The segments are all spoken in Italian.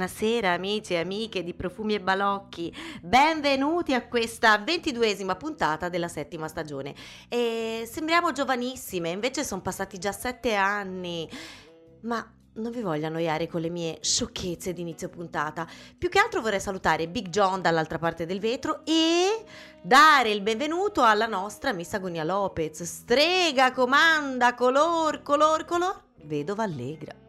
Buonasera amici e amiche di Profumi e Balocchi, benvenuti a questa ventiduesima puntata della settima stagione. E sembriamo giovanissime, invece sono passati già sette anni. Ma non vi voglio annoiare con le mie sciocchezze di inizio puntata. Più che altro vorrei salutare Big John dall'altra parte del vetro e dare il benvenuto alla nostra Miss Agonia Lopez. Strega, comanda, color, color, color, vedova allegra.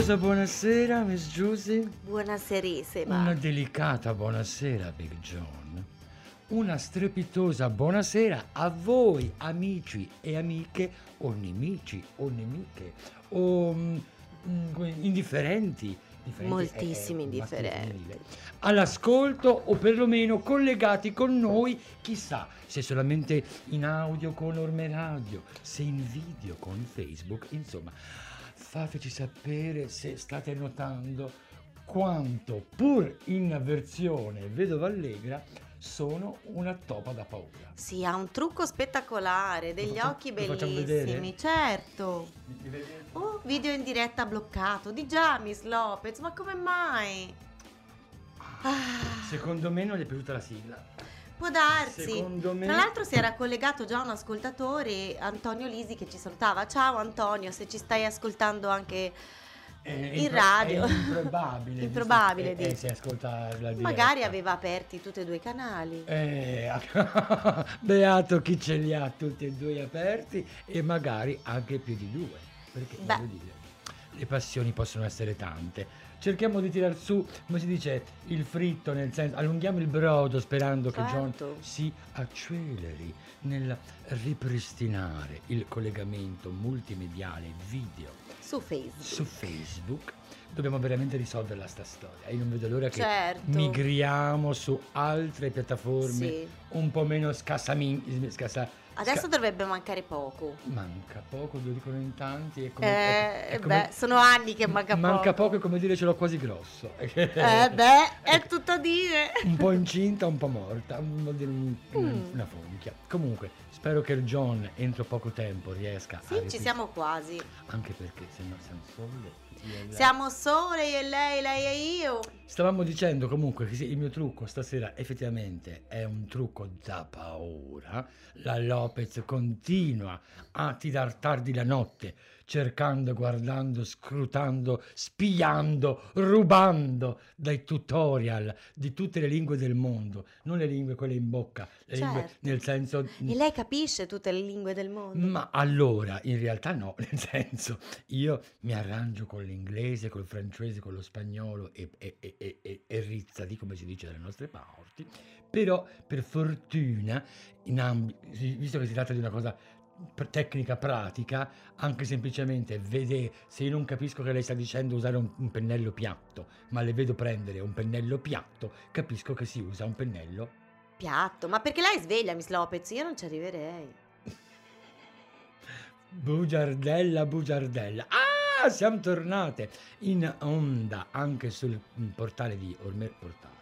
Gioiosa buonasera, Miss Giusy. Buonaserissima. Una delicata buonasera, Big John. Una strepitosa buonasera a voi, amici e amiche, o nemici o nemiche, o mm, mm, indifferenti. differenti, Moltissimi eh, eh, indifferenti. All'ascolto o perlomeno collegati con noi, chissà se solamente in audio con Orme Radio, se in video con Facebook, insomma, fateci sapere se state notando quanto, pur in versione vedova allegra, sono una topa da paura. Sì, ha un trucco spettacolare, degli facciamo- occhi bellissimi, certo. Oh, video in diretta bloccato. Di già, Miss Lopez, ma come mai? Ah, Secondo me non gli è piaciuta la sigla. Può darsi. Secondo me... Tra l'altro si era collegato già un ascoltatore, Antonio Lisi, che ci salutava. Ciao Antonio, se ci stai ascoltando anche È in impro- radio. È improbabile. Improbabile, che- eh, si ascolta la diretta. Magari aveva aperti tutti e due i canali. Eh, beato chi ce li ha tutti e due aperti e magari anche più di due. Perché Beh. voglio dire, le passioni possono essere tante. Cerchiamo di tirar su, come si dice, il fritto, nel senso, allunghiamo il brodo sperando che John Certo. si acceleri nel ripristinare il collegamento multimediale video Su Facebook. su Facebook. Dobbiamo veramente risolverla sta storia. Io non vedo l'ora che Certo. migriamo su altre piattaforme Sì. un po' meno scassamin- scassa- Adesso dovrebbe mancare poco. manca poco, lo dicono in tanti. È come, Eh, è- è come- beh, sono anni che manca, manca poco è come dire ce l'ho quasi grosso. Eh beh, è Ecco, tutto dire. un po' incinta, un po' morta, vuol dire un- Mm. una fonchia. Comunque, spero che il John entro poco tempo riesca a Sì, ci siamo quasi. Anche perché se no siamo sole. Siamo sole io e lei, lei e io. Stavamo dicendo comunque che il mio trucco stasera effettivamente è un trucco da paura. La Lopez continua a tirar tardi la notte, cercando, guardando, scrutando, spiando, rubando dai tutorial di tutte le lingue del mondo, non le lingue quelle in bocca, le lingue Certo. nel senso E lei capisce tutte le lingue del mondo. ma allora, in realtà no, nel senso, io mi arrangio con l'inglese, col francese, con lo spagnolo e, e, e, e, e- rizzati, come si dice dalle nostre parti, però per fortuna, si- visto che si tratta di una cosa tecnica pratica, anche semplicemente vedere, se io non capisco che lei sta dicendo usare un, un pennello piatto, ma le vedo prendere un pennello piatto, capisco che si usa un pennello Piatto, ma perché lei sveglia, Miss Lopez? Io non ci arriverei. Bugiardella, bugiardella. Ah, siamo tornate in onda anche sul portale di Orme Portale.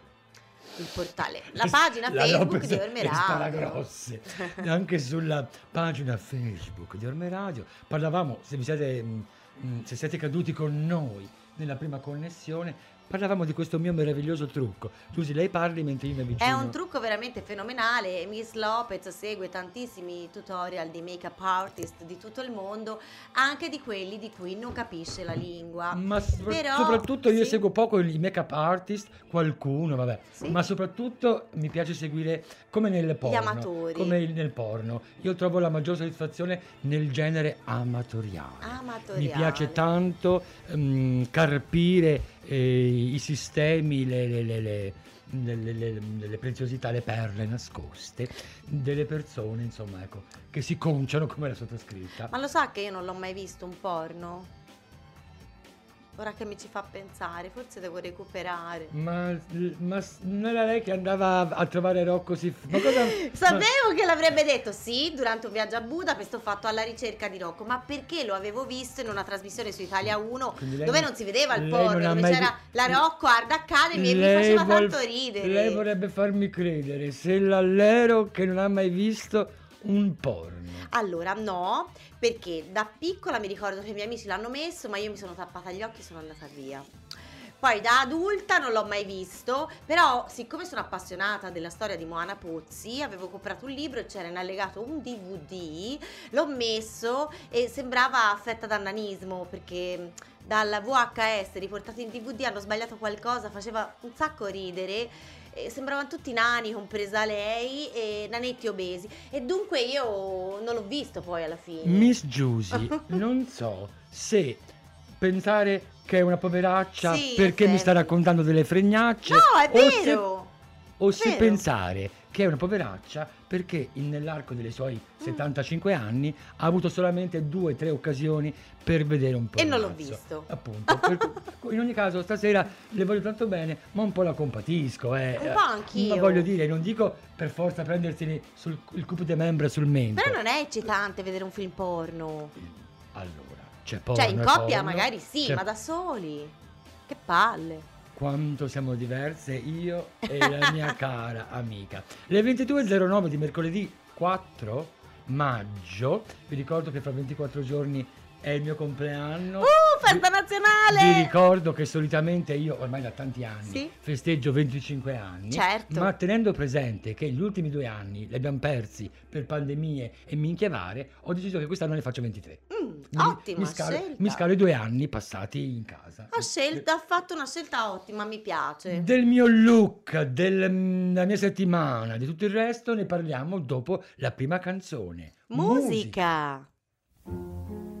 Il portale, la pagina La Facebook di e Ormeradio. Sparagrosse. anche sulla pagina Facebook di Orme Radio. Parlavamo, se vi siete, mm, mm, se siete caduti con noi nella prima connessione, parlavamo di questo mio meraviglioso trucco. Giusy, lei parli mentre io mi avvicino. È un trucco veramente fenomenale. Miss Lopez segue tantissimi tutorial di make-up artist di tutto il mondo, anche di quelli di cui non capisce la lingua. Ma sopra- Però- soprattutto io sì. seguo poco i make-up artist, qualcuno, vabbè. Sì. Ma soprattutto mi piace seguire come nel porno. amatori. Come nel porno. Io trovo la maggior soddisfazione nel genere amatoriale. Amatoriale. Mi piace tanto ehm, carpire i sistemi, le, le- le- preziosità, le perle nascoste delle persone, insomma, ecco, che si conciano come la sottoscritta. Ma lo sa che io non l'ho mai visto un porno? Ora che mi ci fa pensare, forse devo recuperare. Ma, ma non era lei che andava a trovare Rocco Siff... Ma cosa... Sapevo che l'avrebbe detto, sì, durante un viaggio a Budapest ho fatto alla ricerca di Rocco, ma perché lo avevo visto in una trasmissione su Italia 1 Quindi lei dove non- non si vedeva il porno, dove c'era vi- la Rocco Art Academy e mi faceva vuol- tanto ridere. Lei vorrebbe farmi credere, se l'allero che non ha mai visto un porno. Allora, no, perché da piccola mi ricordo che i miei amici l'hanno messo, ma io mi sono tappata gli occhi e sono andata via. Poi da adulta non l'ho mai visto, però siccome sono appassionata della storia di Moana Pozzi, avevo comprato un libro e c'era in allegato un DVD, l'ho messo e sembrava affetta da nanismo perché dal VHS riportato in DVD hanno sbagliato qualcosa, faceva un sacco ridere. E Sembravano tutti nani, compresa lei, e nanetti obesi. E dunque io non l'ho visto poi alla fine. Miss Giusy, non so se pensare che è una poveraccia Sì, perché mi sta raccontando delle fregnacce No, è o se- vero! o se vero. pensare che è una poveraccia perché in- nell'arco dei suoi Mm. 75 anni ha avuto solamente due o tre occasioni per vedere un po'. E non l'ho visto. Appunto. Per in ogni caso, stasera le voglio tanto bene, ma un po' la compatisco. Eh. Un po' anch'io. Ma voglio dire, non dico per forza prendersene sul il cupo de membra sul mento. Però non è eccitante vedere un film porno. Allora, c'è porno cioè, in coppia porno, magari sì, c'è ma da soli. Che palle. Quanto siamo diverse io e la mia cara amica. Le 22.09 di mercoledì 4 maggio, vi ricordo che fra 24 giorni è il mio compleanno. Uh, festa nazionale! Vi ricordo che solitamente io ormai da tanti anni Sì. festeggio 25 anni, Certo. ma tenendo presente che gli ultimi due anni li abbiamo persi per pandemie e minchiavare, ho deciso che quest'anno ne faccio 23. Mm, Mi- ottima mi scalo, scelta. mi scalo i due anni passati in casa. Ha scelta, ha fatto una scelta ottima, mi piace. Del mio look, della mia settimana, di tutto il resto ne parliamo dopo la prima canzone. Musica. Ooh.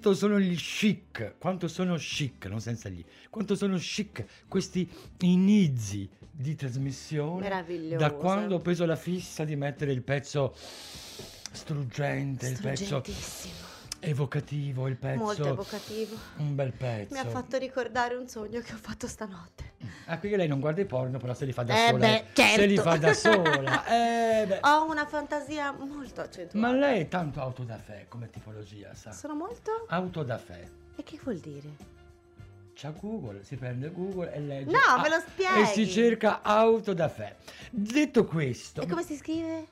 Quanto sono gli chic, quanto sono chic, non senza gli, quanto sono chic questi inizi di trasmissione da quando ho preso la fissa di mettere il pezzo struggente, il pezzo. Evocativo, il pezzo Molto evocativo. un bel pezzo. Mi ha fatto ricordare un sogno che ho fatto stanotte. Ah, quindi lei non guarda i porno, però se li fa da Eh sola. beh, Se li certo. fa da sola. Eh. Ho una fantasia molto accentuata. Ma lei è tanto auto da fè come tipologia, sa? Sono molto? Auto da fè. E che vuol dire? C'ha Google, si prende Google e legge. No, me lo spieghi. E si cerca auto da fè. Detto questo, E come si scrive?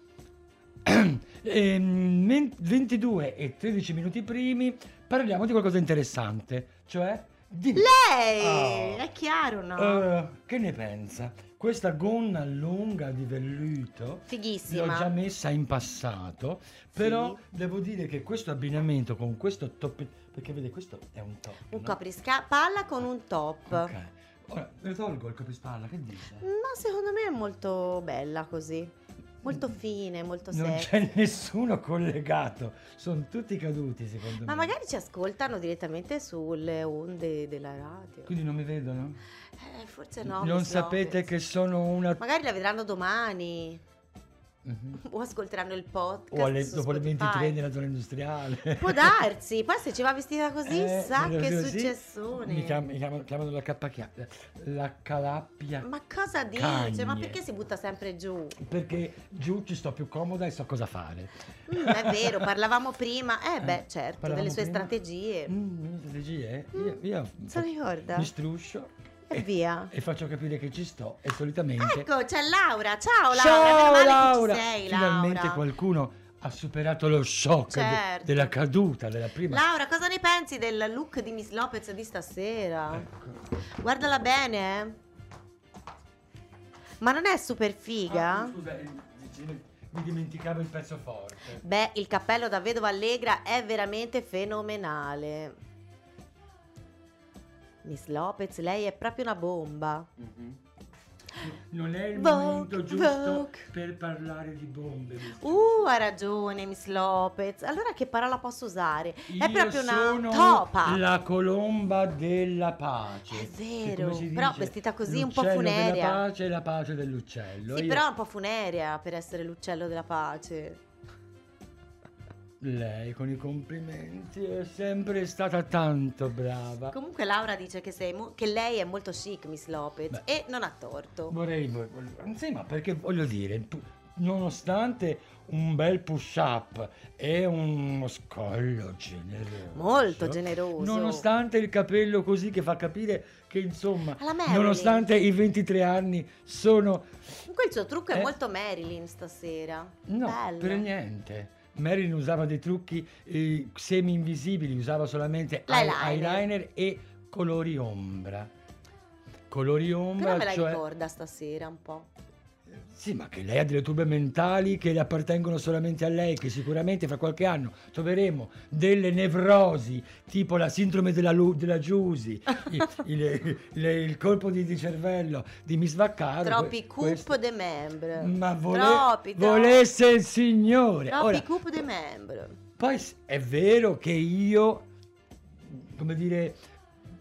ehm, men- 22 e 13 minuti primi parliamo di qualcosa di interessante, cioè di... Lei! Oh. È chiaro, no? Eh, che ne pensa? Questa gonna lunga di velluto l'ho Fighissima. già messa in passato, però Sì. devo dire che questo abbinamento con questo top, perché vede questo è un top. Un no? coprispalla con un top. Ok. Ora, le tolgo il coprispalla, che dice? Ma secondo me è molto bella così. Molto fine, molto Non sexy. c'è nessuno collegato, sono tutti caduti secondo Ma me. magari ci ascoltano direttamente sulle onde della radio. Quindi non mi vedono? Eh, forse no. non sapete Lopez. che sono una... Magari la vedranno domani. Mhm. O ascolteranno il podcast. O alle- dopo le Spotify. 23 nella zona industriale. Può darsi. Poi se ci va vestita così, Eh, sa che così, successone. Mi, chiam- mi chiamano, chiamano la capacchia, la calappia. Ma cosa dice? Cagne. Ma perché si butta sempre giù? Perché giù ci sto più comoda e so cosa fare. Mm, è vero, parlavamo prima. Eh beh, certo, parlavamo delle sue prima. strategie. Mm, strategie? Io, io Se ricorda? mi struscio E via. e faccio capire che ci sto e solitamente... Ecco, c'è Laura. Ciao Laura. Ciao male che Laura! ci sei, Finalmente Laura. qualcuno ha superato lo shock de- Certo. della caduta della prima... Laura, cosa ne pensi del look di Miss Lopez di stasera? Ecco. Guardala bene, eh. Ma non è super figa? Ah, scusa, mi dimenticavo il pezzo forte. Beh, il cappello da vedova allegra è veramente fenomenale. Miss Lopez, lei è proprio una bomba. Non è il Vogue, momento giusto Vogue. per parlare di bombe. Uh, ha ragione Miss Lopez. Allora che parola posso usare? È Io proprio una sono topa. La colomba della pace. È vero, si però dice, vestita così un po' funerea. della pace e la pace dell'uccello. Sì, Io- però è un po' funerea per essere l'uccello della pace. Lei con i complimenti è sempre stata tanto brava. Comunque Laura dice che, sei mo- che lei è molto chic, Miss Lopez, Beh. e non ha torto. Vorrei, vorrei- sì, ma perché voglio dire, nonostante un bel push up e uno scoglio generoso, Molto generoso. nonostante il capello così che fa capire che insomma, nonostante i 23 anni sono Comunque il suo trucco è Eh. molto Marilyn stasera. No, Bello. per niente. Marilyn usava dei trucchi eh, semi invisibili, usava solamente eyeliner e colori ombra. Colori ombra, Però me la cioè... ricorda stasera un po'. Sì, ma che lei ha delle turbe mentali che le appartengono solamente a lei, che sicuramente fra qualche anno troveremo delle nevrosi, tipo la sindrome della, Lu- della Giusi, il, il- il- il colpo di, di cervello di Miss Vaccaro. Troppi que- de membre. Ma vole- troppi, troppi. volesse il Signore. Troppi Ora, de membre. poi è vero che io, come dire,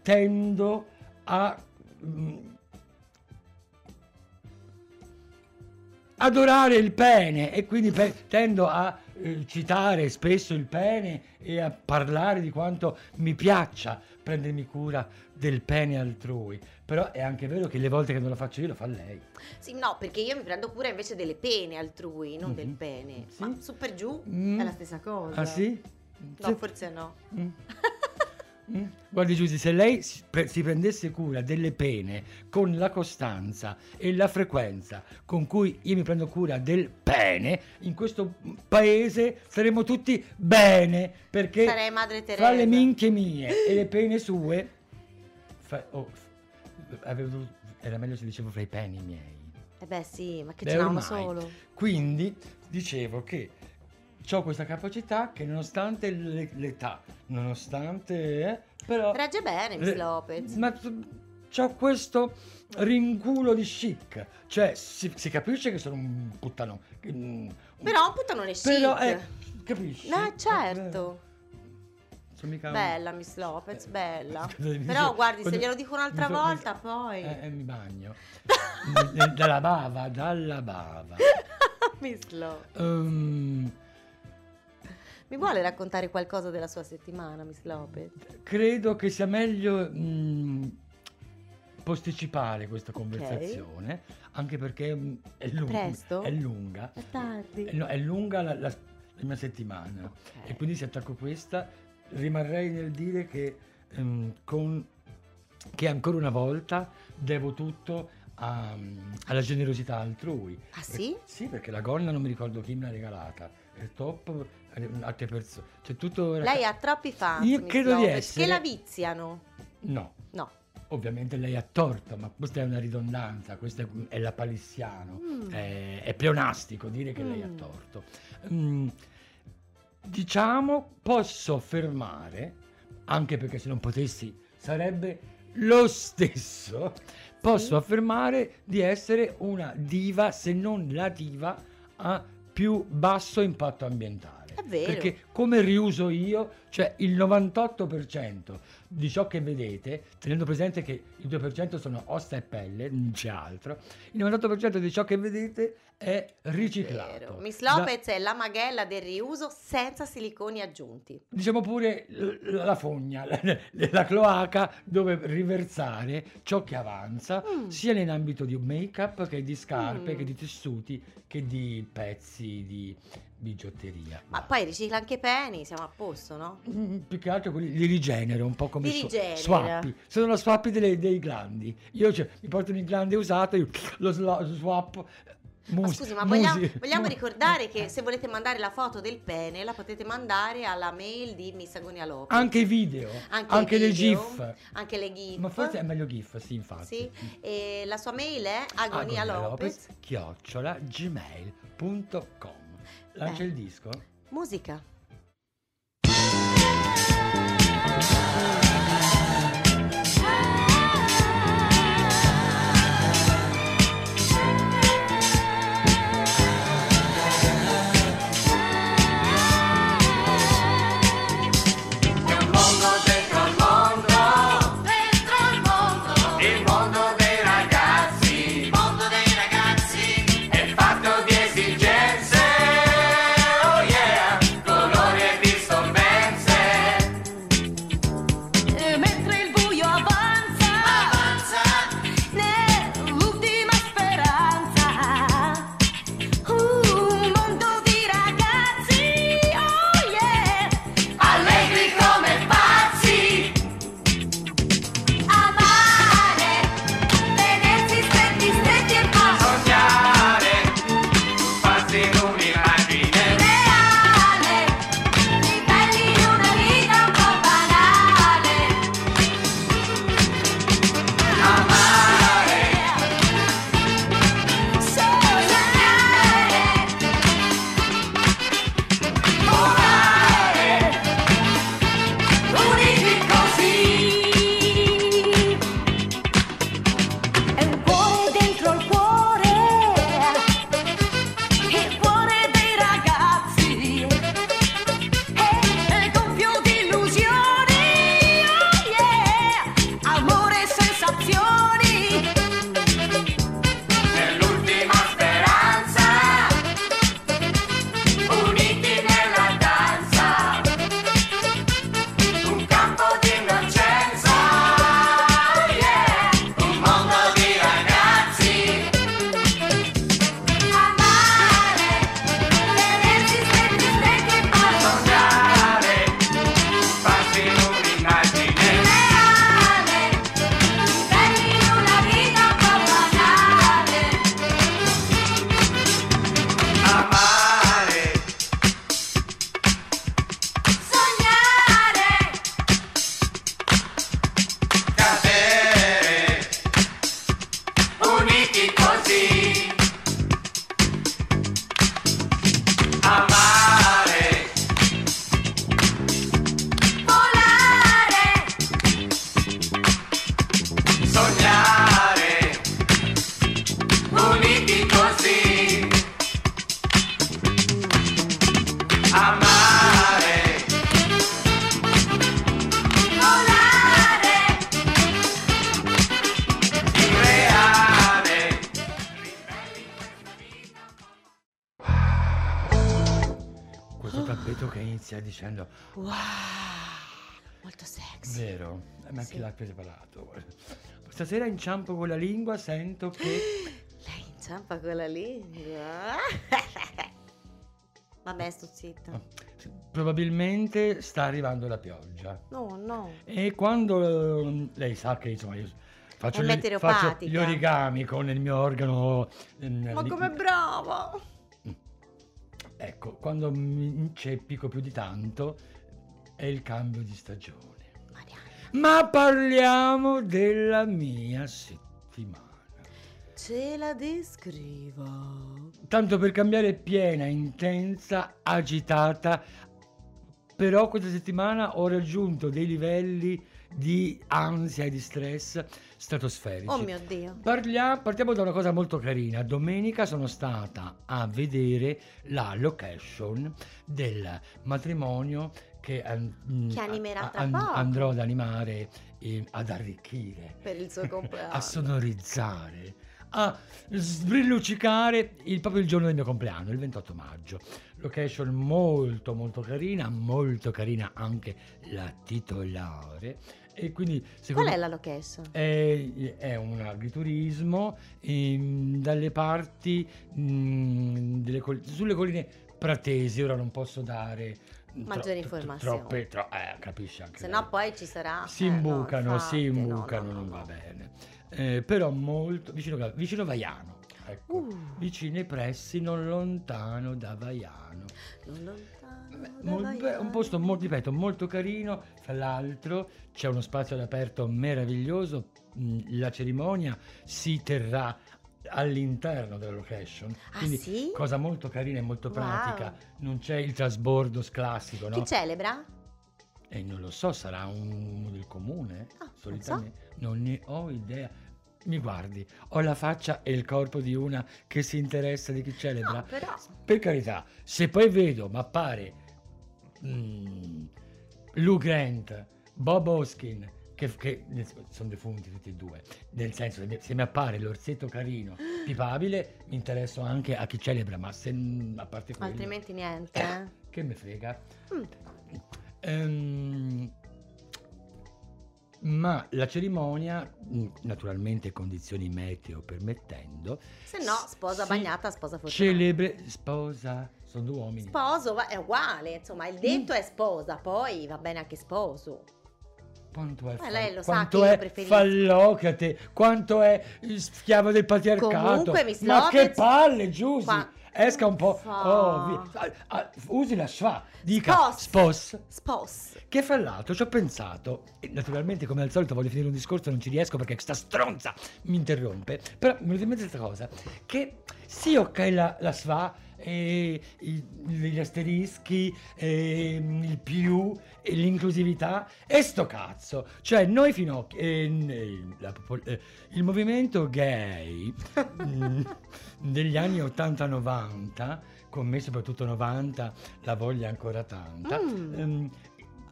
tendo a mm, adorare il pene e quindi pe- tendo a eh, citare spesso il pene e a parlare di quanto mi piaccia prendermi cura del pene altrui. Però è anche vero che le volte che non lo faccio io lo fa lei. Sì, no, perché io mi prendo cura invece delle pene altrui, non del Mhm. pene. Sì. Ma su per giù Mm. è la stessa cosa. Ah sì? No, Sì. forse no. Mm. Mm. Guardi Giusy, se lei si, pre- si prendesse cura delle pene con la costanza e la frequenza con cui io mi prendo cura del pene, in questo paese saremmo tutti bene, perché fra le minchie mie e le pene sue, fa- oh, avevo era meglio se dicevo fra i peni miei. Eh beh sì, ma che Beh, ce uno ormai. solo. Quindi dicevo che ho questa capacità che nonostante le- l'età, nonostante... eh, però... Regge bene Miss le- Lopez. Ma ho questo rinculo di chic, cioè si, si capisce che sono un puttano. mm, Però un puttanone chic. Però, eh, capisci? No, Eh, certo. sono mica Bella Miss Lopez, Eh, bella. Però guardi, se glielo dico un'altra mi volta, mi- poi... Eh, eh, mi bagno. Eh, dalla bava, dalla bava. Miss Lopez. Ehm, Mi vuole raccontare qualcosa della sua settimana, Miss Lopez? credo che sia meglio mh, posticipare questa conversazione, anche perché mh, è, lung- presto? è lunga. È tardi. Eh, no, è lunga la, la- la mia settimana Ok. e quindi se attacco questa rimarrei nel dire che, ehm, con- che ancora una volta devo tutto a- alla generosità altrui. Ah sì? Per- sì, perché la gonna non mi ricordo chi me l'ha regalata, il top eh, altre persone, cioè tutto era- Lei ha troppi fans, Io credo di essere- che la viziano. No, No. ovviamente lei ha torto, ma questa è una ridondanza, questa è, la palissiano, Mm. è, è pleonastico dire che lei ha Mm. torto. Mm, diciamo, posso affermare, anche perché se non potessi sarebbe lo stesso, posso Sì. affermare di essere una diva, se non la diva, a più basso impatto ambientale. Perché come riuso io, cioè il 98% di ciò che vedete, tenendo presente che il 2% sono ossa e pelle, non c'è altro, il 98% di ciò che vedete è riciclato. Vero. Miss Da- Lopez è la maghella del riuso senza siliconi aggiunti. diciamo pure la fogna, la, la cloaca dove riversare ciò che avanza, Mm. sia in ambito di make-up che di scarpe, Mm. che di tessuti, che di pezzi di bigiotteria. Ma poi ricicla anche i peni, siamo a posto, no? Mm, Più che altro quelli li rigenero un po' come rigenera. swappi. Sono lo swappi dei glandi. Io cioè, mi porto un glande usato, io lo sla- swap. Ma mus- scusi, ma vogliamo, musi- vogliamo ricordare che se volete mandare la foto del pene la potete mandare alla mail di Miss Agonia Lopez. Anche i video, Anche anche, i le video, GIF. Anche le GIF. Ma forse è meglio GIF, sì, infatti. Sì, e la sua mail è Agonia agonialopez. chiocciola gmail.com Lancia il disco? Musica. Ma Sì. l'ha preparato? Stasera inciampo con la lingua, sento che Lei inciampa con la lingua. Vabbè, sto zitta. probabilmente sta arrivando la pioggia. No, no. E quando eh, lei sa che insomma io faccio, gli, faccio gli origami con il mio organo ehm, Ma com'è brava! ecco, quando mi inceppico più di tanto è il cambio di stagione. Ma parliamo della mia settimana. ce la descrivo. Tanto per cambiare piena, intensa, agitata, però questa settimana ho raggiunto dei livelli di ansia e di stress stratosferici. Oh mio Dio. Parlia- partiamo da una cosa molto carina. Domenica sono stata a vedere la location del matrimonio che, an- Che animerà tra an- poco. andrò ad animare e ad arricchire Per il suo compleanno. a sonorizzare, a sbrilluccicare il, proprio il giorno del mio compleanno, il 28 maggio. Location molto molto carina, molto carina anche la titolare e quindi Qual è la location? è, è un agriturismo ehm, dalle parti mm, delle sulle colline pratesi, ora non posso dare Maggiori tro- informazioni. troppe, tro- eh, capisci anche Se no poi ci sarà... Si eh, no, imbucano, si no, imbucano, no, no, non no. va bene. Eh, però molto vicino, vicino Vaiano, ecco. Uh. vicino ai pressi, non lontano da Vaiano. Non lontano da Mol- beh, un Vaiano. posto molto, ripeto, molto carino. Fra l'altro c'è uno spazio all'aperto meraviglioso. Mm, La cerimonia si terrà all'interno della location. Ah, Quindi sì? cosa molto carina e molto Wow. pratica. Non c'è il trasbordo classico, no? Chi celebra? E non lo so, sarà uno del comune? Ah, non solitamente. Non ne ho idea. Mi guardi, ho la faccia e il corpo di una che si interessa di chi celebra. No, però... Per carità, se poi vedo mappare mm, Lou Grant, Bob Hoskin, che, che sono defunti tutti e due, nel senso che se mi appare l'orsetto carino, pipabile, mi interesso anche a chi celebra, ma se a parte quello, Altrimenti niente, eh? che me frega. Mm. Ehm, ma la cerimonia, mm, naturalmente condizioni meteo permettendo, Se no, sposa bagnata, sposa fortunata. celebre sposa, sono due uomini. Sposo è uguale, insomma, il detto è sposa, poi va bene anche sposo. Quanto è, Ma lei lo sa quanto che io è fallocrate, quanto è schiavo del patriarcato. Comunque, Ma che palle, Giusy! Qua- Esca un po'. Oh. Ah, ah, usi la schwa, dica Spos. spos. Spos. Che fra l'altro ci ho pensato, e naturalmente come al solito voglio finire un discorso non ci riesco perché questa stronza mi interrompe, però mi venuta in mente questa cosa, che sì ok la, la SVA, e gli asterischi, e il più, e l'inclusività, e sto cazzo, cioè noi fino a... eh, la eh, il movimento gay mm, degli anni 80-90, con me soprattutto 90, la voglia ancora tanta, Mm. ehm,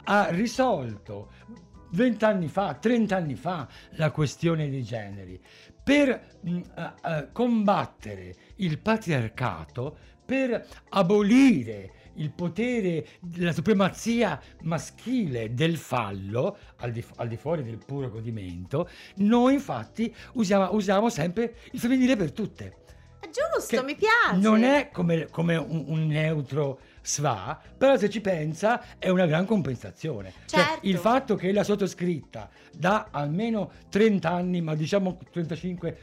ha risolto vent'anni fa, trent'anni fa la questione dei generi per mh, a- a combattere il patriarcato, per abolire il potere della supremazia maschile del fallo al di, al di fuori del puro godimento, noi infatti usiamo, usiamo sempre il femminile per tutte. È giusto, mi piace. Non è come, come un, un neutro sva, però se ci pensa è una gran compensazione. Cioè, Certo. il fatto che la sottoscritta da almeno 30 anni, ma diciamo 35,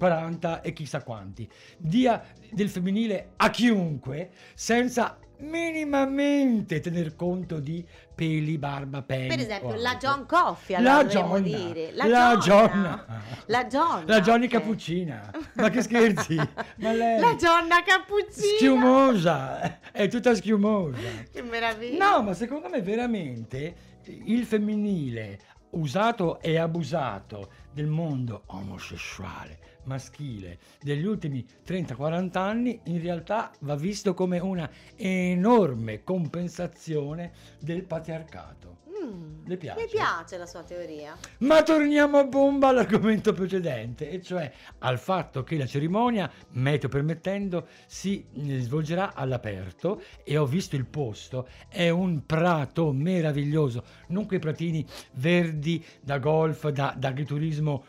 40 e chissà quanti, dia del femminile a chiunque senza minimamente tener conto di peli, barba, peli. Per esempio, la. John Coffee, La allora dire. la Gionna. Gionna. La Gionna. La Johnny ok. Cappuccina. Ma che scherzi? Ma lei La Gionna Cappuccina. schiumosa, è tutta schiumosa. Che meraviglia. No, ma secondo me veramente il femminile usato e abusato del mondo omosessuale, maschile degli ultimi 30-40 anni in realtà va visto come una enorme compensazione del patriarcato. Mm, Le piace? Mi piace la sua teoria. Ma torniamo a bomba all'argomento precedente, e cioè al fatto che la cerimonia, meteo permettendo, si eh, svolgerà all'aperto e ho visto il posto, è un prato meraviglioso, non quei pratini verdi da golf, da, da agriturismo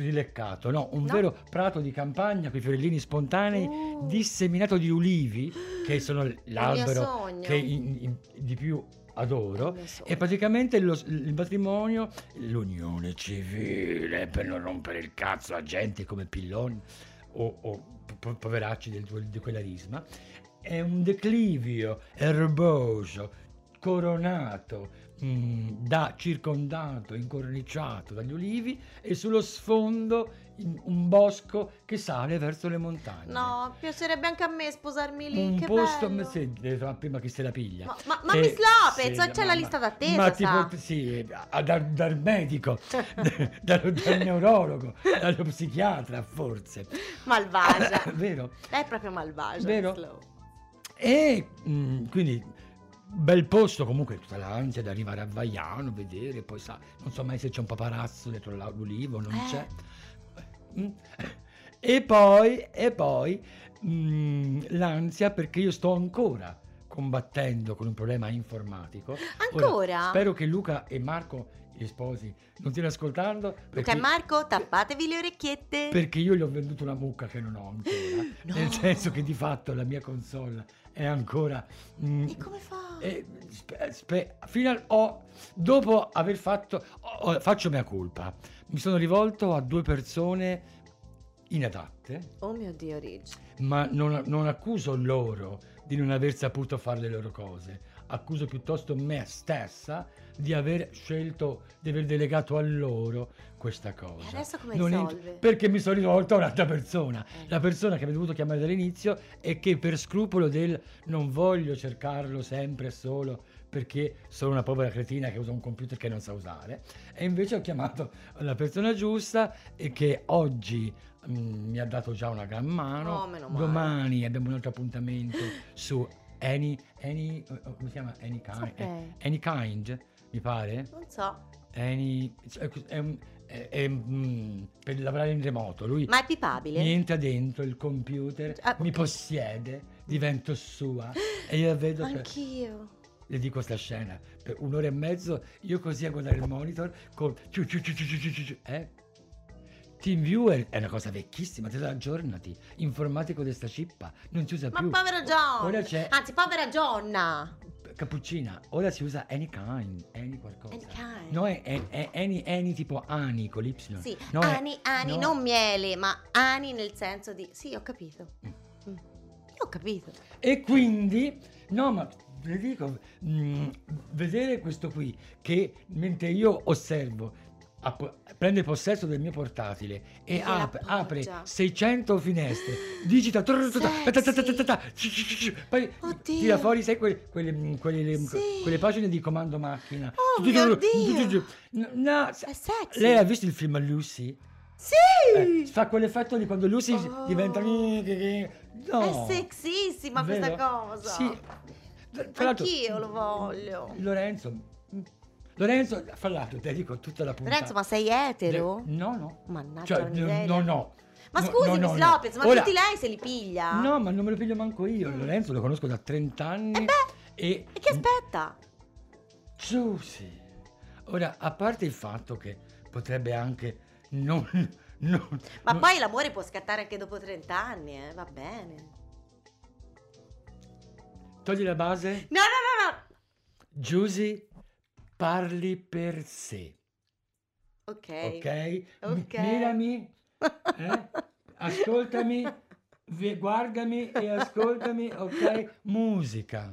rileccato, no, un No. vero prato di campagna con i fiorellini spontanei Uh. disseminato di ulivi, che sono l'albero che in- in- di più adoro, e praticamente lo- il matrimonio, l'unione civile per non rompere il cazzo a gente come Pillon o, o po- poveracci del, di quella risma, è un declivio erboso, coronato, mm, da circondato, incorniciato dagli ulivi e sullo sfondo un bosco che sale verso le montagne. No, piacerebbe anche a me sposarmi lì. un che posto bello. trovare prima chi se la piglia Ma- ma- ma Eh, Miss Lopez, sì, c'è la ma- lista ma- d'attesa, ma tipo sì dal, dal medico dal, dal neurologo dallo psichiatra forse Malvagia. vero è proprio malvagia. Vero? E mm, quindi bel posto comunque tutta l'ansia di arrivare a Vaiano vedere poi sa non so mai se c'è un paparazzo dietro l'ulivo non Eh. c'è Mm. e poi e poi mm, l'ansia perché io sto ancora combattendo con un problema informatico Ora, Ancora? spero che Luca e Marco gli sposi non stiano ascoltando Luca perché, e Marco, tappatevi le orecchiette. perché io gli ho venduto una mucca che non ho ancora No. nel senso che di fatto la mia console è ancora mm, E come fa? e spe- spe- fino al- ho- dopo aver fatto ho- ho- faccio mia colpa mi sono rivolto a due persone inadatte Oh mio Dio, Ridge. ma non, non accuso loro di non aver saputo fare le loro cose accuso piuttosto me stessa di aver scelto di aver delegato a loro questa cosa E adesso come Non ent- risolve? perché mi sono rivolto a un'altra persona Eh. la persona che avevo dovuto chiamare dall'inizio e che per scrupolo del non voglio cercarlo sempre solo perché sono una povera cretina che usa un computer che non sa usare e invece ho chiamato la persona giusta e che oggi mm, mi ha dato già una gran mano Oh, meno male. domani abbiamo un altro appuntamento su Any, any, eh, oh, come si chiama? Any kind, okay. Eh, any kind, mi pare. Non so. Any, cioè, è, è, è, è per lavorare in remoto, lui Ma è pipabile. mi entra dentro il computer, ah, mi possiede, divento sua e io la vedo. Anch'io. Le dico questa scena per un'ora e mezzo io così a guardare il monitor con ciu ciu ciu ciu ciu ciu ciu eh TeamViewer è una cosa vecchissima, te la aggiornati. Informatico di sta cippa, non si usa Ma più. povero John. Ora c'è Anzi, povera Gionna. Cappuccina, ora si usa Anykind, Any qualcosa. Anykind. No, è, è, è Any, Any tipo Ani con l'Y. Sì, No, è- ani, ani, no. non miele, ma ani nel senso di... Sì, ho capito. Mm. Mm. Io ho capito. E quindi, no, ma le dico, mm, vedere questo qui che mentre io osservo prende possesso del mio portatile e ap- apre appoggia. 600 finestre, digita, trrr, poi Oddio. tira fuori, sai, quelle, quelle, mm, quelle- Sì. quelle pagine di comando macchina. Oh, mio Dio. No, lei ha visto il film Lucy? Sì! Eh, fa quell'effetto di quando Lucy Oh. diventa... No. È sexissima questa Vero? cosa. Sì. Tra Anch'io lo voglio. Lorenzo, Lorenzo, fra l'altro, te dico tutta la puntata. Lorenzo, ma sei etero? De- no, no. Mannaggia Cioè, no, no, no. Ma No, scusi, no, Miss no. Lopez, ma Ora- tutti lei se li piglia? No, ma non me lo piglio manco io. Lorenzo lo conosco da 30 anni. E beh, e, E che aspetta? Giussi. Ora, a parte il fatto che potrebbe anche non... non- Ma non- poi l'amore può scattare anche dopo 30 anni, eh? Va bene. Togli la base. No, no, no, no. Giusy parli per sé. Ok. Ok? Ok. Mi- Mirami, eh? ascoltami, guardami e ascoltami, ok? Musica.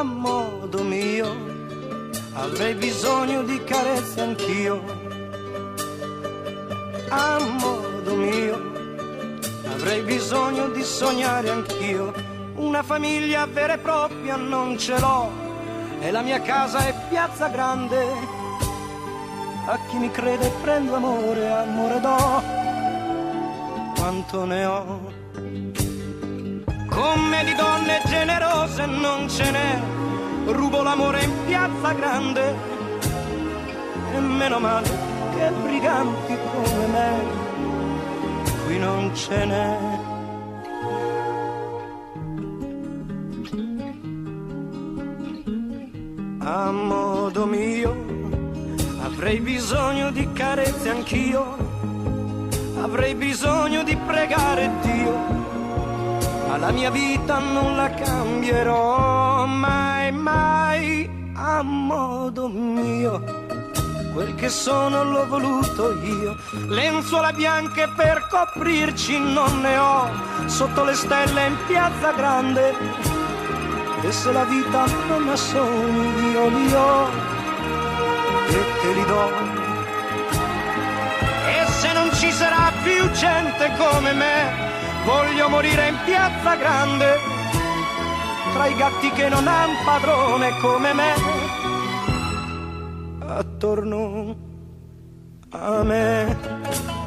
A modo mio, avrei bisogno di carezze anch'io. A modo mio, avrei bisogno di sognare anch'io. Una famiglia vera e propria non ce l'ho, e la mia casa è piazza grande. A chi mi crede prendo amore, amore do, quanto ne ho. Come di donne generose non ce n'è, rubo l'amore in piazza grande. E meno male che briganti come me, qui non ce n'è. A modo mio, avrei bisogno di carezze anch'io, avrei bisogno di pregare Dio la mia vita non la cambierò mai, mai a modo mio. Quel che sono l'ho voluto io, lenzuola bianche per coprirci non ne ho, sotto le stelle in piazza grande. E se la vita non ha sogni io li ho e te li do. E se non ci sarà più gente come me, voglio morire in piazza grande, tra i gatti che non han padrone come me, attorno a me.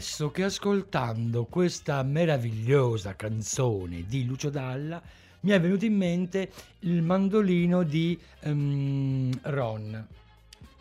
Confesso che ascoltando questa meravigliosa canzone di Lucio Dalla mi è venuto in mente il mandolino di ehm, Ron.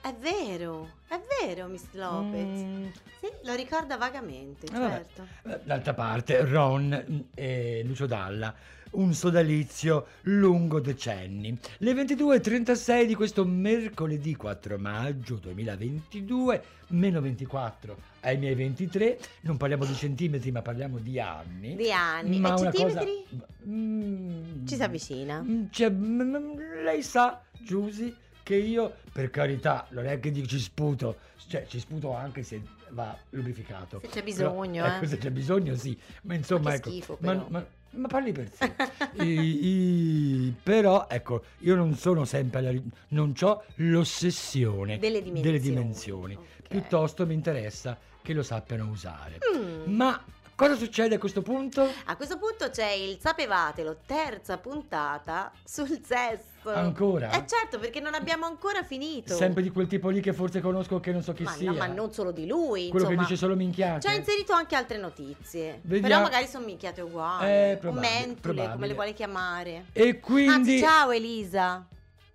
È vero, è vero, Miss Lopez. Mm, Sì, lo ricorda vagamente, Eh, vabbè. certo. eh, D'altra parte, Ron mm, e Lucio Dalla, un sodalizio lungo decenni. Le 22.36 di questo mercoledì 4 maggio 2022, meno 24 ai miei 23, non parliamo di centimetri ma parliamo di anni. Di anni. Ma e centimetri? cosa... Mm, Ci si avvicina. mm, cioè, mm, mm, lei sa, Giusy, che io, per carità, non è che ci sputo, cioè ci sputo anche se va lubrificato. Se c'è bisogno, Però, ecco, eh. se c'è bisogno, sì. Ma insomma, che ecco. schifo, ma, ma- ma parli per sé. I- i- però, ecco, io non sono sempre alla non ho l'ossessione Delle dimensioni. dimensioni. Ok. Piuttosto mi interessa che lo sappiano usare. Mm. Ma cosa succede a questo punto? A questo punto c'è il Sapevatelo, terza puntata sul sesso. Ancora? Eh certo, perché non abbiamo ancora finito. Sempre di quel tipo lì che forse conosco che non so chi ma, sia. no, ma non solo di lui, Quello insomma. che dice solo minchiate. Ci ha inserito anche altre notizie. Vediamo- Però magari sono minchiate uguali. Eh, o probabile, mentule, come probabile. le vuole chiamare. E quindi Anzi, ciao Elisa.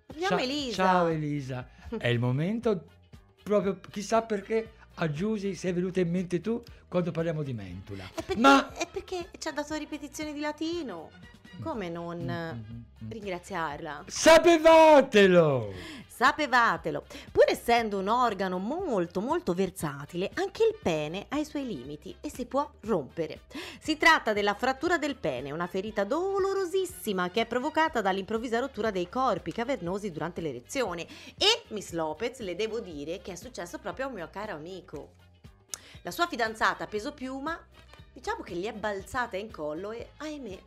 Abbiamo Cia- Elisa. Ciao Elisa. È il momento proprio chissà perché a Giusy sei venuta in mente tu quando parliamo di mentula. È perché, Ma è perché ci ha dato ripetizioni di latino. Come non eh, Mm-hmm. ringraziarla? Sapevatelo! Sapevatelo, pur essendo un organo molto molto versatile, anche il pene ha i suoi limiti e si può rompere. Si tratta della frattura del pene, una ferita dolorosissima che è provocata dall'improvvisa rottura dei corpi cavernosi durante l'erezione. E Miss Lopez le devo dire che è successo proprio a un mio caro amico. La sua fidanzata peso piuma, diciamo che gli è balzata in collo e ahimè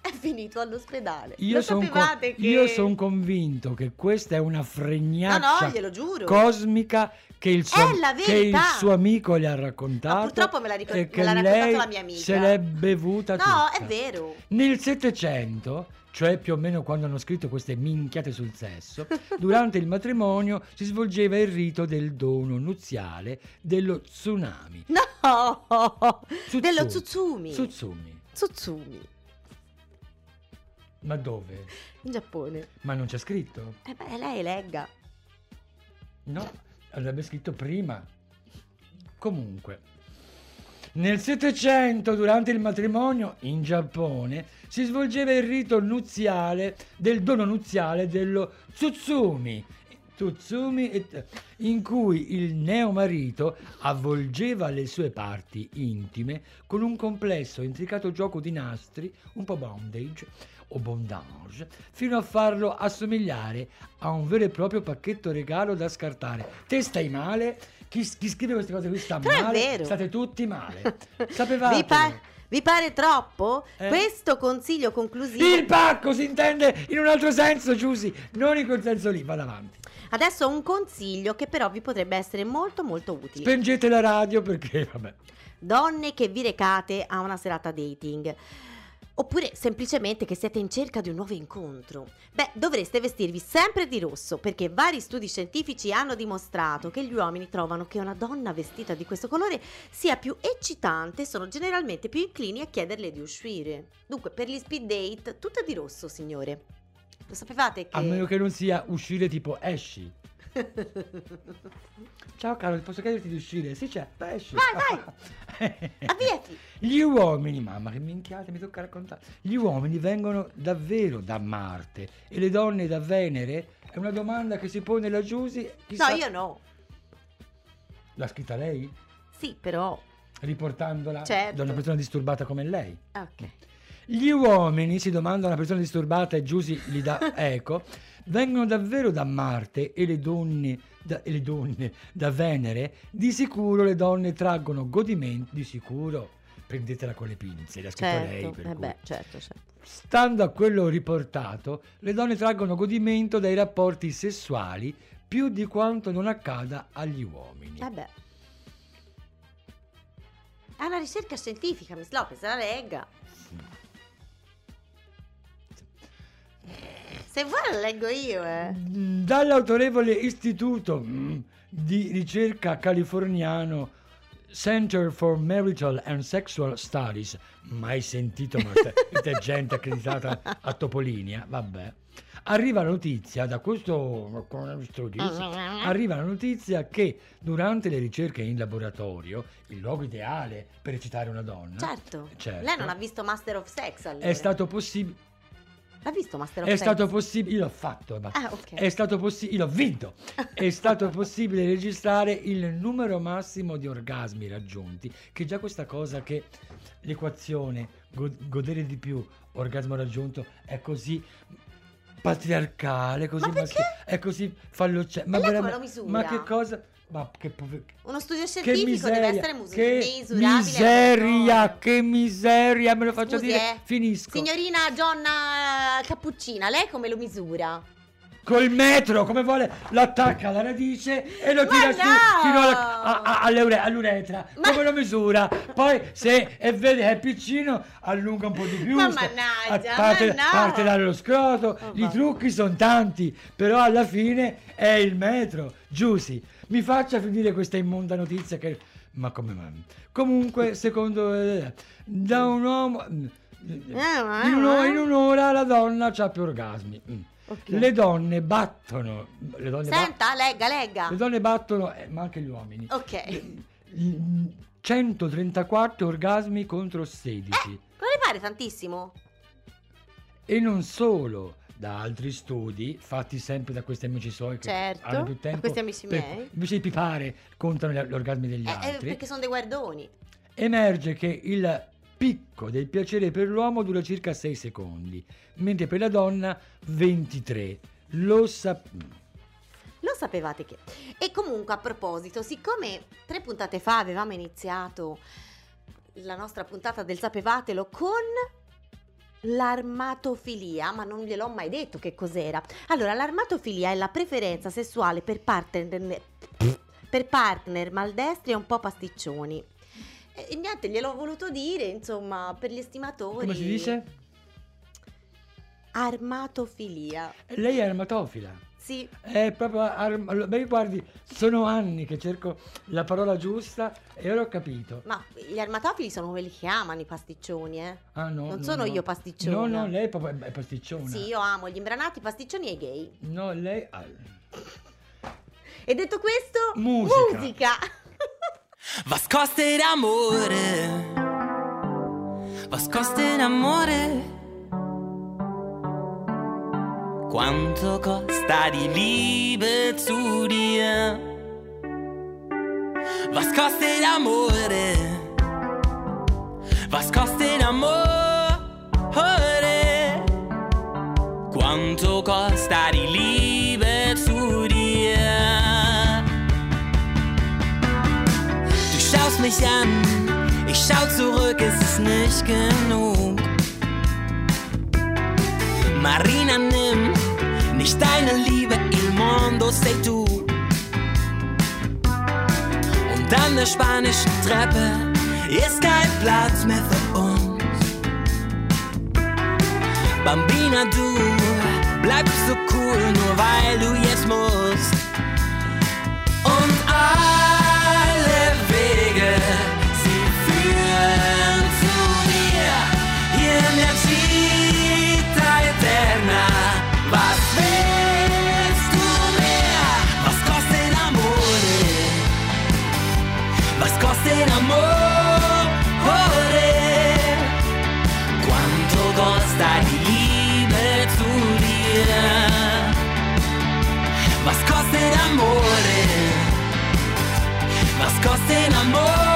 è finito all'ospedale. Io Lo sono sapevate che... convinto che questa è una No, fregnaccia no, giuro. cosmica che il, suo, che il suo amico le ha raccontato. Ma purtroppo me l'ha e me l'ha raccontato la mia amica. Se l'è bevuta No, tutta. è vero. Nel Settecento, cioè più o meno quando hanno scritto queste minchiate sul sesso, durante il matrimonio si svolgeva il rito del dono nuziale dello tsunami. No! Tsutsumi. Dello Tsutsumi. Tsutsumi. Tsutsumi. Ma dove? In Giappone. Ma non c'è scritto? Eh beh, lei legga. No, avrebbe scritto prima. Comunque, nel Settecento, durante il matrimonio in Giappone, si svolgeva il rito nuziale del dono nuziale dello Tsutsumi. Tsutsumi, et- in cui il neomarito avvolgeva le sue parti intime con un complesso e intricato gioco di nastri, un po' bondage o bondage, fino a farlo assomigliare a un vero e proprio pacchetto regalo da scartare. Te stai male? Chi, chi scrive queste cose qui sta Però è male? vero. State tutti male. Sapevate? Vi, pa- vi pare troppo? Eh? Questo consiglio conclusivo. Il pacco si intende in un altro senso, Giusy, non in quel senso lì, vada avanti. Adesso ho un consiglio che però vi potrebbe essere molto molto utile. Spengete la radio perché, vabbè. Donne che vi recate a una serata dating. Oppure semplicemente che siete in cerca di un nuovo incontro. Beh, dovreste vestirvi sempre di rosso perché vari studi scientifici hanno dimostrato che gli uomini trovano che una donna vestita di questo colore sia più eccitante e sono generalmente più inclini a chiederle di uscire. Dunque, per gli speed date, tutto di rosso, signore. Lo sapevate che... A meno che non sia uscire tipo esci. Ciao caro, posso chiederti di uscire? Sì, certo, esci. Vai, Avviati! Gli uomini, mamma che minchiate, mi tocca raccontare. Gli uomini vengono davvero da Marte e le donne da Venere? È una domanda che si pone la Giusy. No, chissà- io no. L'ha scritta lei? Sì, però... Riportandola Certo. da una persona disturbata come lei. Ok. Gli uomini, si domanda una persona disturbata e Giusy gli dà eco, vengono davvero da Marte e le donne da, e le donne da Venere? Di sicuro le donne traggono godimento, di sicuro, prendetela con le pinze, l'ha scritto lei. Certo, per eh cui. beh, certo, certo. Stando a quello riportato, le donne traggono godimento dai rapporti sessuali più di quanto non accada agli uomini. Eh beh. È una ricerca scientifica, Miss Lopez, la legga. Se vuoi la leggo io, eh. Dall'autorevole istituto mm, di ricerca californiano Center for Marital and Sexual Studies, mai sentito, ma è gente accreditata a Topolinia, vabbè. Arriva la notizia, da questo studio, arriva la notizia che durante le ricerche in laboratorio, il luogo ideale per eccitare una donna, Certo. Certo. Lei non ha visto Master of Sex allora. è stato possibile... L'ha visto Master of È Sex? stato possibile, io l'ho fatto, ma Ah, ok. è stato possibile, l'ho vinto. È stato possibile registrare il numero massimo di orgasmi raggiunti, che già questa cosa che l'equazione go- godere di più, orgasmo raggiunto è così patriarcale, così maschile, è così fallocce. Ma, ma che cosa? Ma che pove- Uno studio che scientifico miseria, deve essere mus- che misurabile. miseria, che miseria, me lo faccio Scusi, dire, eh. finisco. Signorina Gionna Cappuccina, lei come lo misura? Col metro, come vuole, lo attacca alla radice e lo Ma tira su no! fino alla- all'uretra. Ma- Come lo misura? Poi, se e vede che è piccino, allunga un po' di più. Ma sta- mannaggia, a- parte, ma no! parte dallo scroto. Oh, I va. trucchi sono tanti, però alla fine è il metro. Giussi, mi faccia finire questa immonda notizia che... Ma come mai? Comunque, secondo... eh, da un uomo... In, uno- in un'ora la donna ha più orgasmi. Mm. Ok. Le donne battono. Le donne, Senta, legga, legga. le donne battono, eh, ma anche gli uomini. Ok. Mm, 134 orgasmi contro 16. Non le pare tantissimo? E non solo, da altri studi fatti sempre da questi amici suoi che Certo, hanno più tempo. questi amici per- miei. Invece di pipare, contano gli, gli orgasmi degli Eh, eh, altri. perché sono dei guardoni. Emerge che il picco del piacere per l'uomo dura circa 6 secondi, mentre per la donna 23. Lo sappiamo. Lo sapevate che. E comunque, a proposito, siccome tre puntate fa avevamo iniziato la nostra puntata del Sapevatelo con l'armatofilia, ma non gliel'ho mai detto che cos'era. Allora, l'armatofilia è la preferenza sessuale per partner, per partner maldestri e un po' pasticcioni. E niente, gliel'ho voluto dire, insomma, per gli estimatori. Come si dice? Armatofilia. Lei è armatofila. Sì, È proprio. arm- allora, beh, guardi, sono anni che cerco la parola giusta e ora ho capito. ma gli armatofili sono quelli che amano i pasticcioni, eh. Ah, no, Non no, sono no. io pasticciona. No, no, lei è proprio è pasticciona. Sì, io amo gli imbranati, i pasticcioni e i gay. No, lei. ah, E detto questo, Musica. musica. Was kostet Amore? Was kostet Amore? Quanto costa di Liebe zu dir? Was kostet Amore? Was kostet Amore? Mich an, ich schau zurück, es ist nicht genug. Marina, nimm nicht deine Liebe, il mondo sei tu. Und an der spanischen Treppe ist kein Platz mehr für uns. Bambina, du bleibst so cool, nur weil du jetzt musst. Was kostet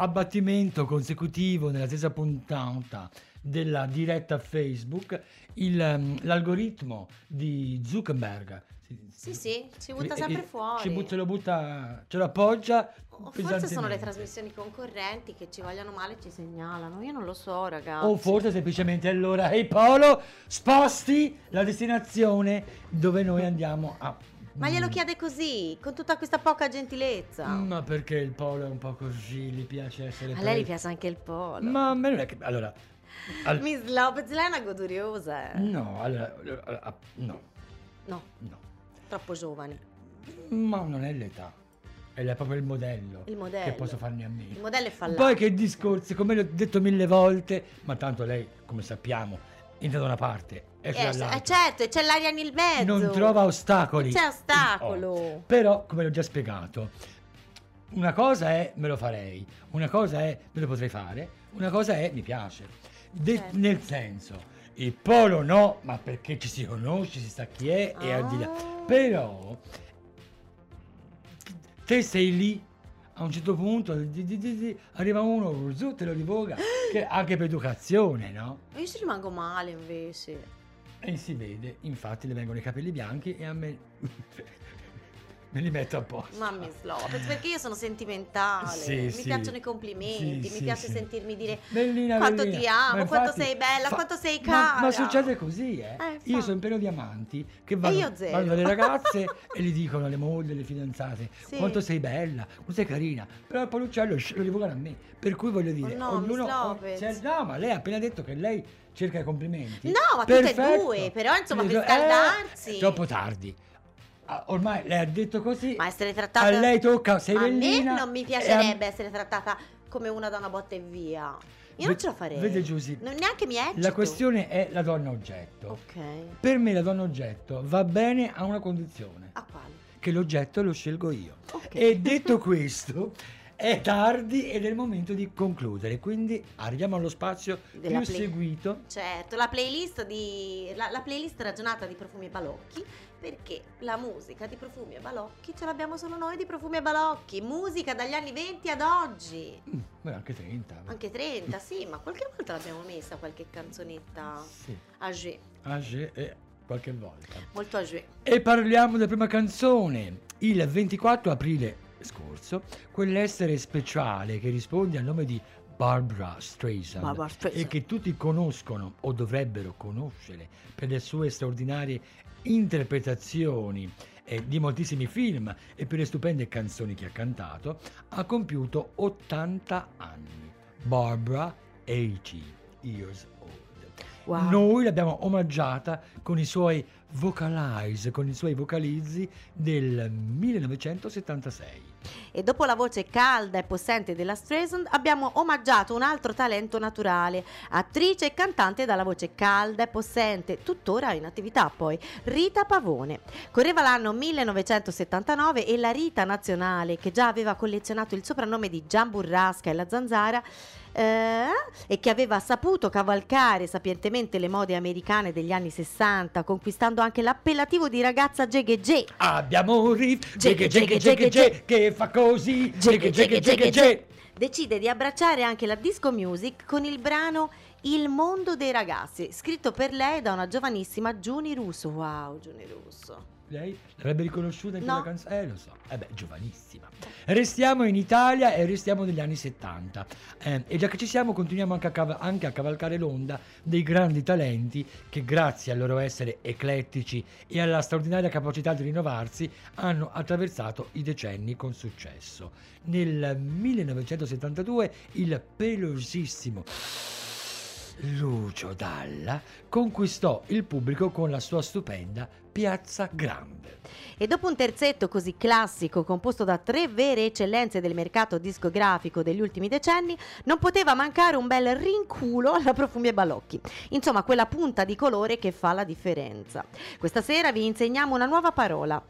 abbattimento consecutivo nella stessa puntata della diretta Facebook, il, ehm, l'algoritmo di Zuckerberg Sì, sì, ci butta eh, sempre eh, fuori. Ci butta, ce lo butta, ce lo appoggia. O forse sono le trasmissioni concorrenti che ci vogliono male e ci segnalano. Io non lo so, ragazzi. O forse semplicemente allora, ehi Polo, sposti la destinazione dove noi andiamo a... Ma glielo chiede così, con tutta questa poca gentilezza. Ma perché il Polo è un po' così, gli piace essere... A lei gli piace anche il polo. Ma a me non è che... Allora... al- Miss Lopez, lei è una goduriosa. eh. No, allora, allora, no, No, no. troppo giovane. Ma non è l'età. È proprio il modello, Il modello. che posso farne a Il meno. modello è fallato. Poi che discorsi, come l'ho detto mille volte, ma tanto lei, come sappiamo, entra da una parte, Eh, dall'altra. eh, certo, e c'è l'aria nel mezzo. non trova ostacoli. C'è ostacolo. Oh. Però, come l'ho già spiegato, una cosa è me lo farei, una cosa è me lo potrei fare, una cosa è mi piace. De- Certo. Nel senso, il polo no, ma perché ci si conosce, si sa chi è e al di là. Ah. Però te sei lì, a un certo punto di- di- di- arriva uno, te lo rivoga, che anche per educazione, no? Io ci rimango male invece. E si vede, infatti le vengono i capelli bianchi e a me me li metto a posto. Ma Miss Lopez, perché io sono sentimentale. Sì, mi sì. piacciono i complimenti, Sì, mi piace sentirmi dire Bellina, quanto bellina. ti amo, Ma quanto infatti sei bella, fa- quanto sei ma- cara. Ma, succede così, eh. Eh, io infatti. sono pieno di amanti che vanno, vanno dalle ragazze e gli dicono alle mogli, alle fidanzate, quanto sei bella, quanto sei carina. Però il paluccello sh- lo rivocano a me. Per cui voglio dire, Oh no, ognuno... Lopez. cioè, no, ma lei ha appena detto che lei cerca i complimenti. No, ma tutte e Perfetto. due, però, insomma, per Eh, scaldarsi. è troppo tardi. Ah, Ormai lei ha detto così. Ma essere trattata A lei tocca, sei A me bellina. non mi e a- piacerebbe essere trattata come una da una botta e via. Io non ce la farei. vede, Giusy, Non- neanche mi agito. La questione è la donna oggetto. Ok. Per me la donna oggetto va bene a una condizione, A quale? che l'oggetto lo scelgo io. Ok. E detto questo, è tardi ed è il momento di concludere, quindi arriviamo allo spazio Della più play- seguito. Certo, la playlist di la, la playlist ragionata di Profumi e Balocchi, perché la musica di Profumi e Balocchi ce l'abbiamo solo noi di Profumi e Balocchi, musica dagli anni 20 ad oggi. Mm, beh, anche 30. Anche 30, sì, ma qualche volta l'abbiamo messa qualche canzonetta Sì, age, age e qualche volta. molto age. E parliamo della prima canzone. Il 24 aprile scorso, quell'essere speciale che risponde al nome di Barbara Streisand, Barbra Streisand. e che tutti conoscono o dovrebbero conoscere per le sue straordinarie interpretazioni eh, di moltissimi film e per le stupende canzoni che ha cantato, ha compiuto 80 anni. Barbara 80 years old. Wow. Noi l'abbiamo omaggiata con i suoi vocalize, con i suoi vocalizzi del 1976. E dopo la voce calda e possente della Streisand abbiamo omaggiato un altro talento naturale, attrice e cantante dalla voce calda e possente, tuttora in attività poi, Rita Pavone. Correva l'anno 1979 e la Rita nazionale, che già aveva collezionato il soprannome di Gian Burrasca e la Zanzara, eh, e che aveva saputo cavalcare sapientemente le mode americane degli anni 60, conquistando anche l'appellativo di ragazza Gegege. Abbiamo un riff, jiggy, che fa così, jiggy. decide di abbracciare anche la disco music con il brano Il mondo dei ragazzi, scritto per lei da una giovanissima Giuni Russo. Wow, Giuni Russo. Lei l'avrebbe riconosciuta in quella No. canzone? Eh, lo so. Eh beh, giovanissima. Restiamo in Italia e restiamo negli anni 70. Eh, e già che ci siamo, continuiamo anche a, cav- anche a cavalcare l'onda dei grandi talenti che, grazie al loro essere eclettici e alla straordinaria capacità di rinnovarsi, hanno attraversato i decenni con successo. Nel 1972 il pelosissimo Lucio Dalla conquistò il pubblico con la sua stupenda Piazza Grande. E dopo un terzetto così classico, composto da tre vere eccellenze del mercato discografico degli ultimi decenni, non poteva mancare un bel rinculo alla Profumi e Balocchi. Insomma, quella punta di colore che fa la differenza. Questa sera vi insegniamo una nuova parola.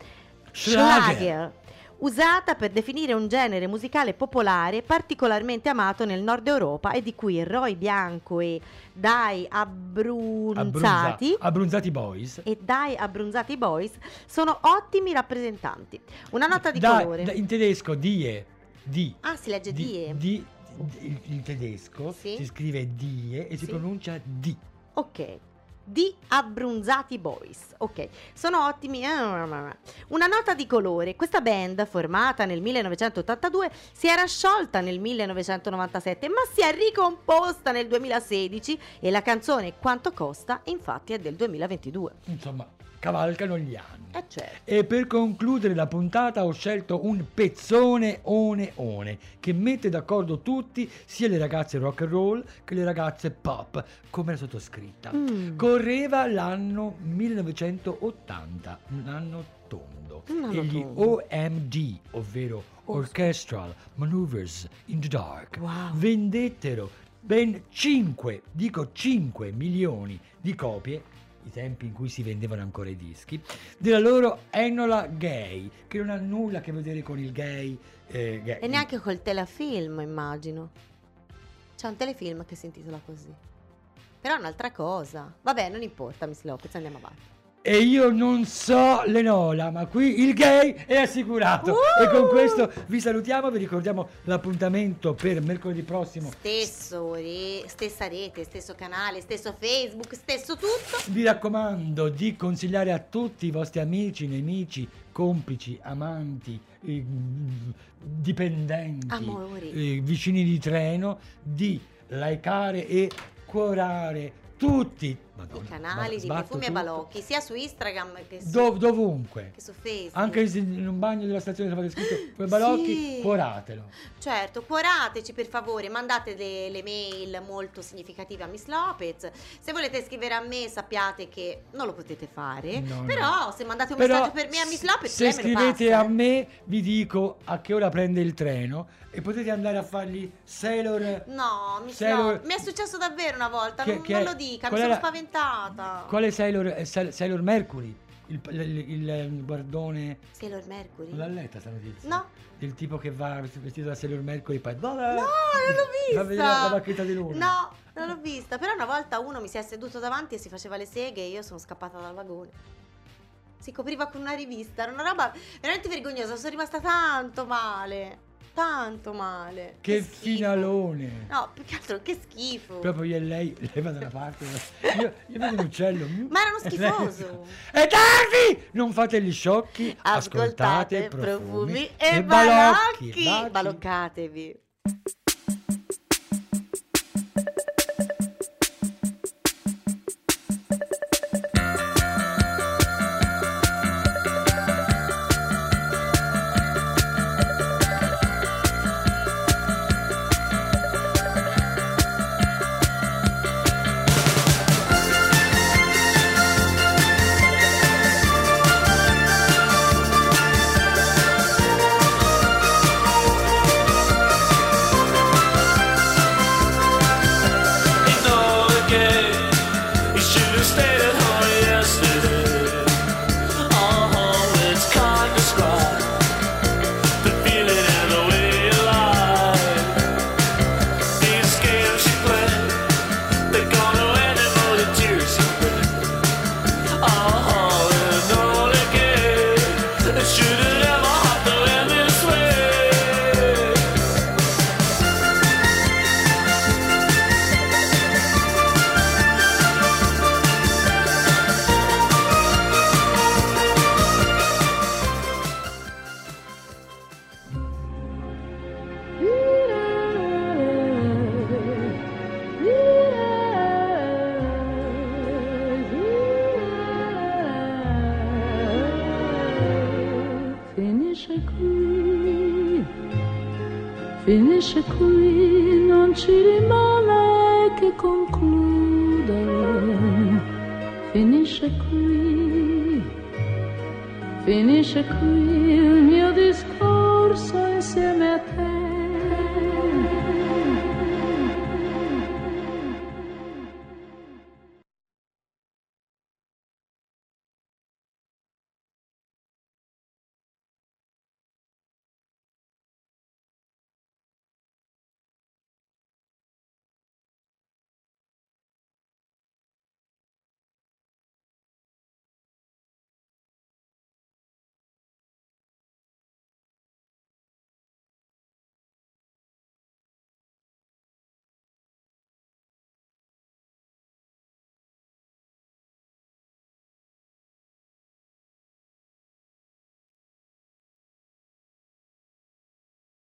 Schlager. Schlager. Usata per definire un genere musicale popolare particolarmente amato nel nord Europa e di cui Roy Bianco e Dai Abbrunzati Abbrunza- Abbrunzati Boys. e Dai Abbrunzati Boys sono ottimi rappresentanti. Una nota di Dai- colore. da- in tedesco die, di, ah, si legge di- die. di- di- il, il tedesco Sì. si scrive die e si Sì. pronuncia di. Ok. Di Abbrunzati Boys. Ok, sono ottimi. Una nota di colore. Questa band, formata nel 1982, si era sciolta nel 1997, ma si è ricomposta nel 2016 e la canzone Quanto costa, infatti, è del 2022. Insomma, cavalcano gli anni. Eh certo. E per concludere la puntata ho scelto un pezzone one one che mette d'accordo tutti, sia le ragazze rock and roll che le ragazze pop, come la sottoscritta. Mm. Correva l'anno 1980, un anno tondo, Un anno e gli tondo. OMD, ovvero Orchestral Maneuvers in the Dark, Wow. vendettero ben 5, dico 5 milioni di copie, i tempi in cui si vendevano ancora i dischi, della loro Enola Gay, che non ha nulla a che vedere con il gay. eh, gay. E neanche col telefilm, immagino. C'è un telefilm che si intitola così. Però è un'altra cosa. Vabbè, non importa, Miss Lopez, andiamo avanti. E io non so Lenola, ma qui il gay è assicurato. E con questo vi salutiamo, vi ricordiamo l'appuntamento per mercoledì prossimo. Stesso re- stessa rete, stesso canale, stesso Facebook, stesso tutto. Vi raccomando di consigliare a tutti i vostri amici, nemici, complici, amanti, eh, dipendenti, Amori. eh, vicini di treno di likeare e cuorare tutti Madonna, I canali di profumi e balocchi, sia su Instagram che su, Dov- dovunque. che su Facebook. Anche in un bagno della stazione trovate scritto quei balocchi, Sì. cuoratelo. Certo, cuorateci per favore, mandate le, le mail molto significative a Miss Lopez. Se volete scrivere a me sappiate che non lo potete fare, No, però se mandate un Però messaggio per me a Miss Lopez, se me scrivete passa, a me vi dico a che ora prende il treno e potete andare a fargli Sailor No, Miss Sailor- mi è successo davvero una volta, Che- non, che non lo dica, mi sono era- spaventata. quale Sailor, eh, Sail- Sailor Mercury il, il- il- il guardone Sailor Mercury? non l'ha letta sta notizia No. del tipo che va vestito da Sailor Mercury poi no, No, non l'ho vedere la vista. bacchetta di luna No, non l'ho vista. Però una volta uno mi si è seduto davanti e si faceva le seghe e io sono scappata dal vagone. Si copriva con una rivista. Era una roba veramente vergognosa. Sono rimasta tanto male. Tanto male. che schifo. finalone No, più che altro che schifo. proprio io e lei lei va da una parte io, io vedo un uccello Ma era uno e lei- schifoso. è tardi non fate gli sciocchi Ascoltate profumi, e, e balocchi. Baci. Baloccatevi.